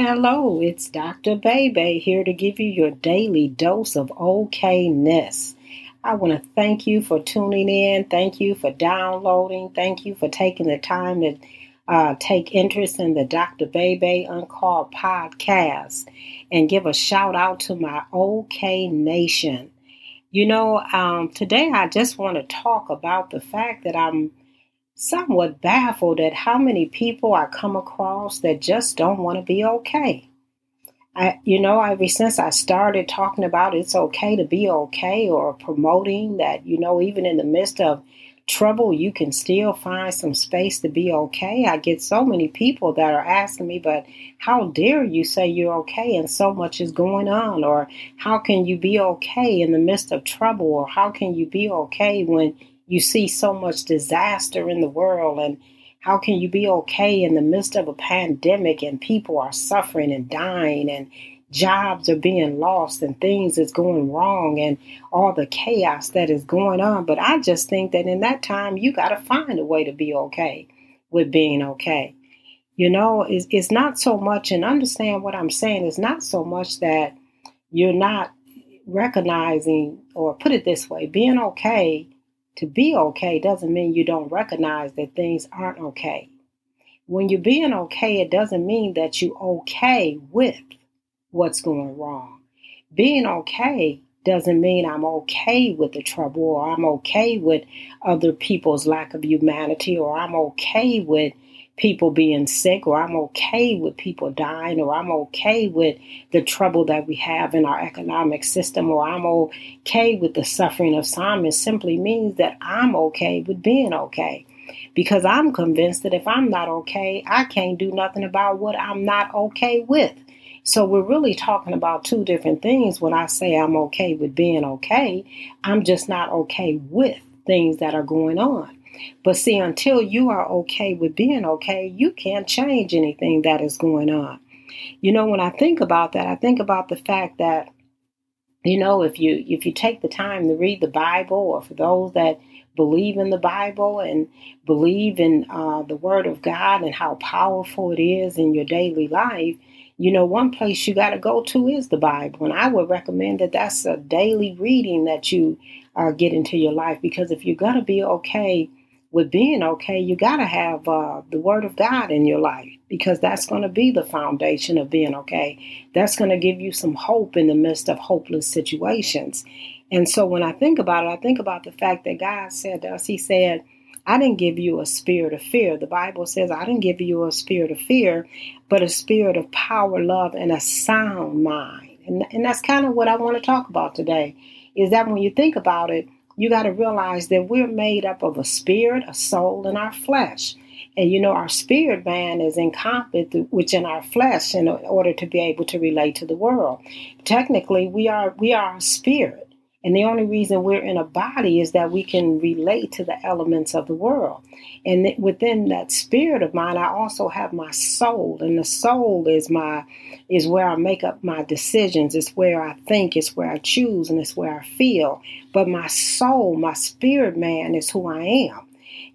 Hello, it's Dr. Bebe here to give you your daily dose of okayness. I want to thank you for tuning in. Thank you for downloading. Thank you for taking the time to uh, take interest in the Dr. Bebe Uncalled podcast and give a shout out to my OK Nation. You know, um, today I just want to talk about the fact that I'm somewhat baffled at how many people I come across that just don't want to be okay. I, you know, ever since I started talking about it's okay to be okay or promoting that, you know, even in the midst of trouble, you can still find some space to be okay. I get so many people that are asking me, but how dare you say you're okay and so much is going on? Or how can you be okay in the midst of trouble? Or how can you be okay when you see so much disaster in the world and how can you be okay in the midst of a pandemic and people are suffering and dying and jobs are being lost and things is going wrong and all the chaos that is going on? But i just think that in that time you got to find a way to be okay with being okay. You know it's, it's not so much and understand what i'm saying it's not so much that you're not recognizing or put it this way being okay to be okay doesn't mean you don't recognize that things aren't okay. When you're being okay, it doesn't mean that you're okay with what's going wrong. Being okay doesn't mean I'm okay with the trouble or I'm okay with other people's lack of humanity or I'm okay with people being sick, or I'm okay with people dying, or I'm okay with the trouble that we have in our economic system, or I'm okay with the suffering of some, it simply means that I'm okay with being okay. Because I'm convinced that if I'm not okay, I can't do nothing about what I'm not okay with. So we're really talking about two different things when I say I'm okay with being okay. I'm just not okay with things that are going on. But see, until you are okay with being okay, you can't change anything that is going on. You know, when I think about that, I think about the fact that, you know, if you if you take the time to read the Bible, or for those that believe in the Bible and believe in uh, the Word of God and how powerful it is in your daily life, you know, one place you got to go to is the Bible. And I would recommend that that's a daily reading that you uh, get into your life because if you're going to be okay with being okay, you got to have uh, the Word of God in your life because that's going to be the foundation of being okay. That's going to give you some hope in the midst of hopeless situations. And so when I think about it, I think about the fact that God said to us, He said, I didn't give you a spirit of fear. The Bible says, I didn't give you a spirit of fear, but a spirit of power, love, and a sound mind. And, and that's kind of what I want to talk about today is that when you think about it, you got to realize that we're made up of a spirit, a soul, and our flesh. And you know, our spirit man is encompassed within our flesh in order to be able to relate to the world. Technically, we are we are a spirit. And the only reason we're in a body is that we can relate to the elements of the world. And within that spirit of mine, I also have my soul. And the soul is my is where I make up my decisions. It's where I think, it's where I choose, and it's where I feel. But my soul, my spirit man is who I am.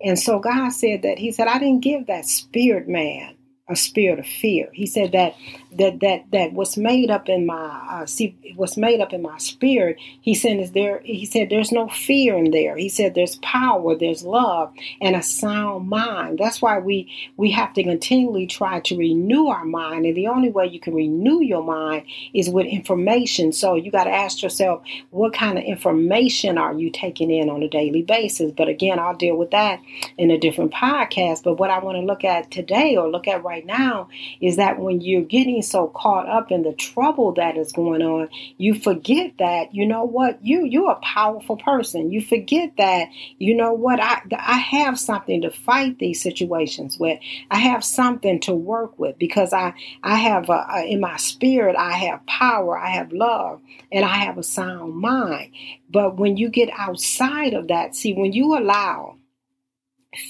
And so God said that He said, I didn't give that spirit man a spirit of fear. He said that that that that what's made up in my uh, see what's made up in my spirit. He said is there. He said there's no fear in there. He said there's power, there's love, and a sound mind. That's why we we have to continually try to renew our mind, and the only way you can renew your mind is with information. So you got to ask yourself, what kind of information are you taking in on a daily basis? But again, I'll deal with that in a different podcast. But what I want to look at today, or look at right now is that when you're getting so caught up in the trouble that is going on, you forget that, you know what, you you're a powerful person. You forget that, you know what, I I have something to fight these situations with. I have something to work with because I I have a, a, in my spirit I have power, I have love, and I have a sound mind. But when you get outside of that, see when you allow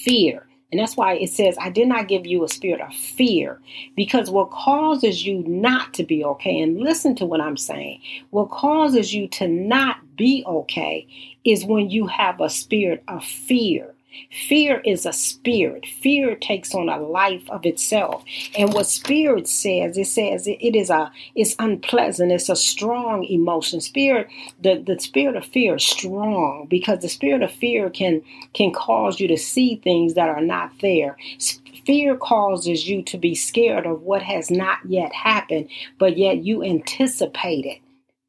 fear and that's why it says, I did not give you a spirit of fear. Because what causes you not to be okay, and listen to what I'm saying, what causes you to not be okay is when you have a spirit of fear. Fear is a spirit. Fear takes on a life of itself. And what spirit says, it says it is a it's unpleasant. It's a strong emotion. Spirit, the, the spirit of fear is strong because the spirit of fear can can cause you to see things that are not there. Fear causes you to be scared of what has not yet happened, but yet you anticipate it.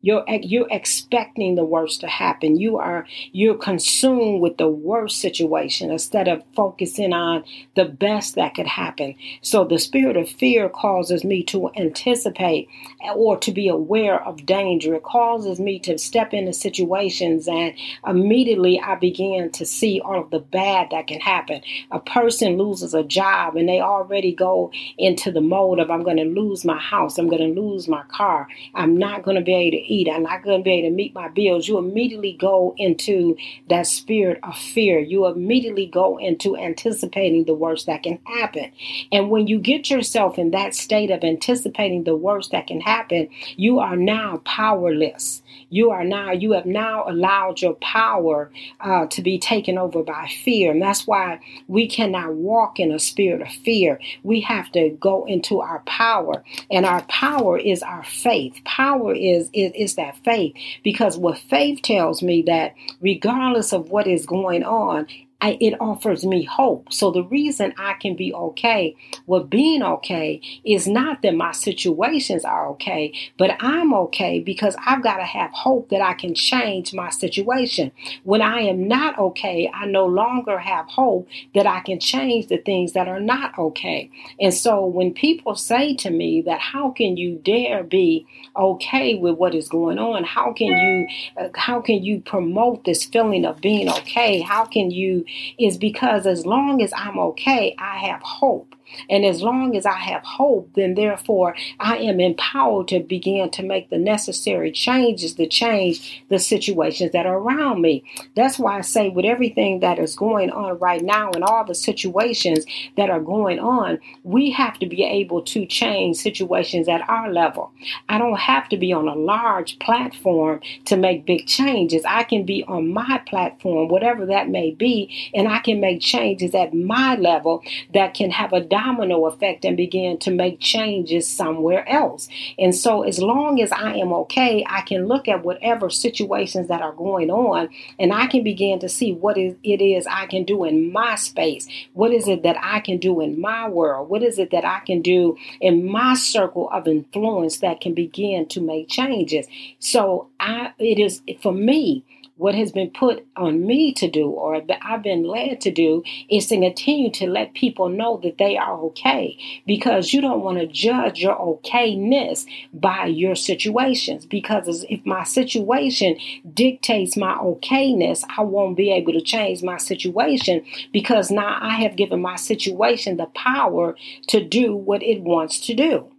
You're you're expecting the worst to happen. You are you're consumed with the worst situation instead of focusing on the best that could happen. So the spirit of fear causes me to anticipate or to be aware of danger. It causes me to step into situations and immediately I begin to see all of the bad that can happen. A person loses a job and they already go into the mode of I'm going to lose my house, I'm going to lose my car, I'm not going to be able to eat. I'm not going to be able to meet my bills. You immediately go into that spirit of fear. You immediately go into anticipating the worst that can happen. And when you get yourself in that state of anticipating the worst that can happen, you are now powerless. You are now, you have now allowed your power uh, to be taken over by fear. And that's why we cannot walk in a spirit of fear. We have to go into our power. And our power is our faith. Power is, is, is that faith. Because what faith tells me that regardless of what is going on, I, it offers me hope. So the reason I can be okay with being okay is not that my situations are okay, but I'm okay because I've got to have hope that I can change my situation. When I am not okay, I no longer have hope that I can change the things that are not okay. And so when people say to me that how can you dare be okay with what is going on? How can you uh, how can you promote this feeling of being okay? How can you is because as long as I'm okay, I have hope. And as long as I have hope, then therefore I am empowered to begin to make the necessary changes to change the situations that are around me. That's why I say, with everything that is going on right now and all the situations that are going on, we have to be able to change situations at our level. I don't have to be on a large platform to make big changes. I can be on my platform, whatever that may be, and I can make changes at my level that can have a domino effect and begin to make changes somewhere else. And so, as long as I am okay, I can look at whatever situations that are going on and I can begin to see what it is I can do in my space. What is it that I can do in my world? What is it that I can do in my circle of influence that can begin to make changes? So, I it is for me what has been put on me to do or I've been led to do is to continue to let people know that they are okay because you don't want to judge your okayness by your situations because if my situation dictates my okayness, I won't be able to change my situation because now I have given my situation the power to do what it wants to do.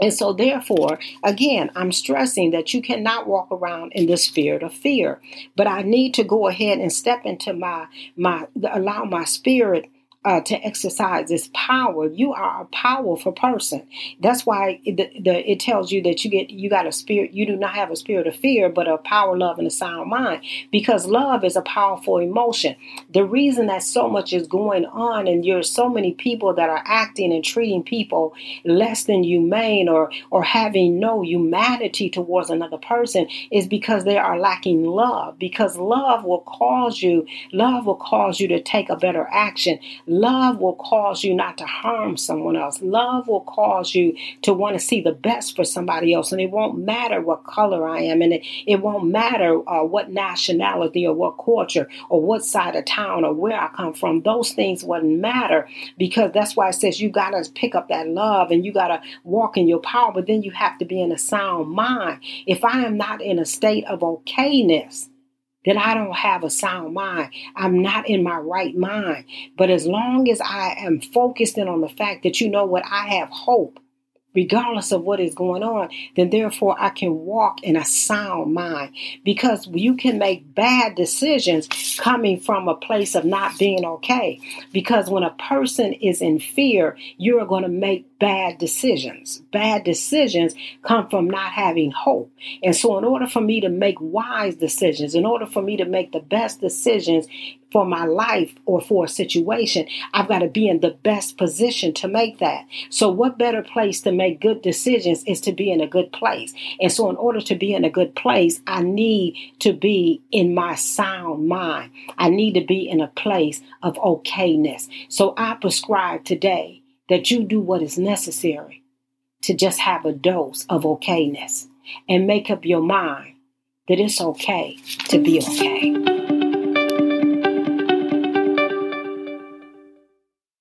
And so, therefore, again, I'm stressing that you cannot walk around in the spirit of fear. But I need to go ahead and step into my my allow my spirit uh, to exercise this power. You are a powerful person. That's why it, the, the, it tells you that you get you got a spirit. You do not have a spirit of fear, but a power, love, and a sound mind. Because love is a powerful emotion. The reason that so much is going on, and there's so many people that are acting and treating people less than humane, or or having no humanity towards another person, is because they are lacking love. Because love will cause you. Love will cause you to take a better action Love will cause you not to harm someone else. Love will cause you to want to see the best for somebody else. And it won't matter what color I am, and it, it won't matter uh, what nationality or what culture or what side of town or where I come from. Those things wouldn't matter because that's why it says you got to pick up that love and you got to walk in your power, but then you have to be in a sound mind. If I am not in a state of okayness, that I don't have a sound mind. I'm not in my right mind. But as long as I am focused in on the fact that you know what, I have hope, regardless of what is going on, then therefore I can walk in a sound mind because you can make bad decisions coming from a place of not being okay. Because when a person is in fear, you're going to make bad decisions. Bad decisions come from not having hope. And so, in order for me to make wise decisions, in order for me to make the best decisions for my life or for a situation, I've got to be in the best position to make that. So, what better place to make good decisions is to be in a good place. And so, in order to be in a good place, I need to be in my sound mind. I need to be in a place of okayness. So, I prescribe today that you do what is necessary to just have a dose of okayness and make up your mind that it's okay to be okay.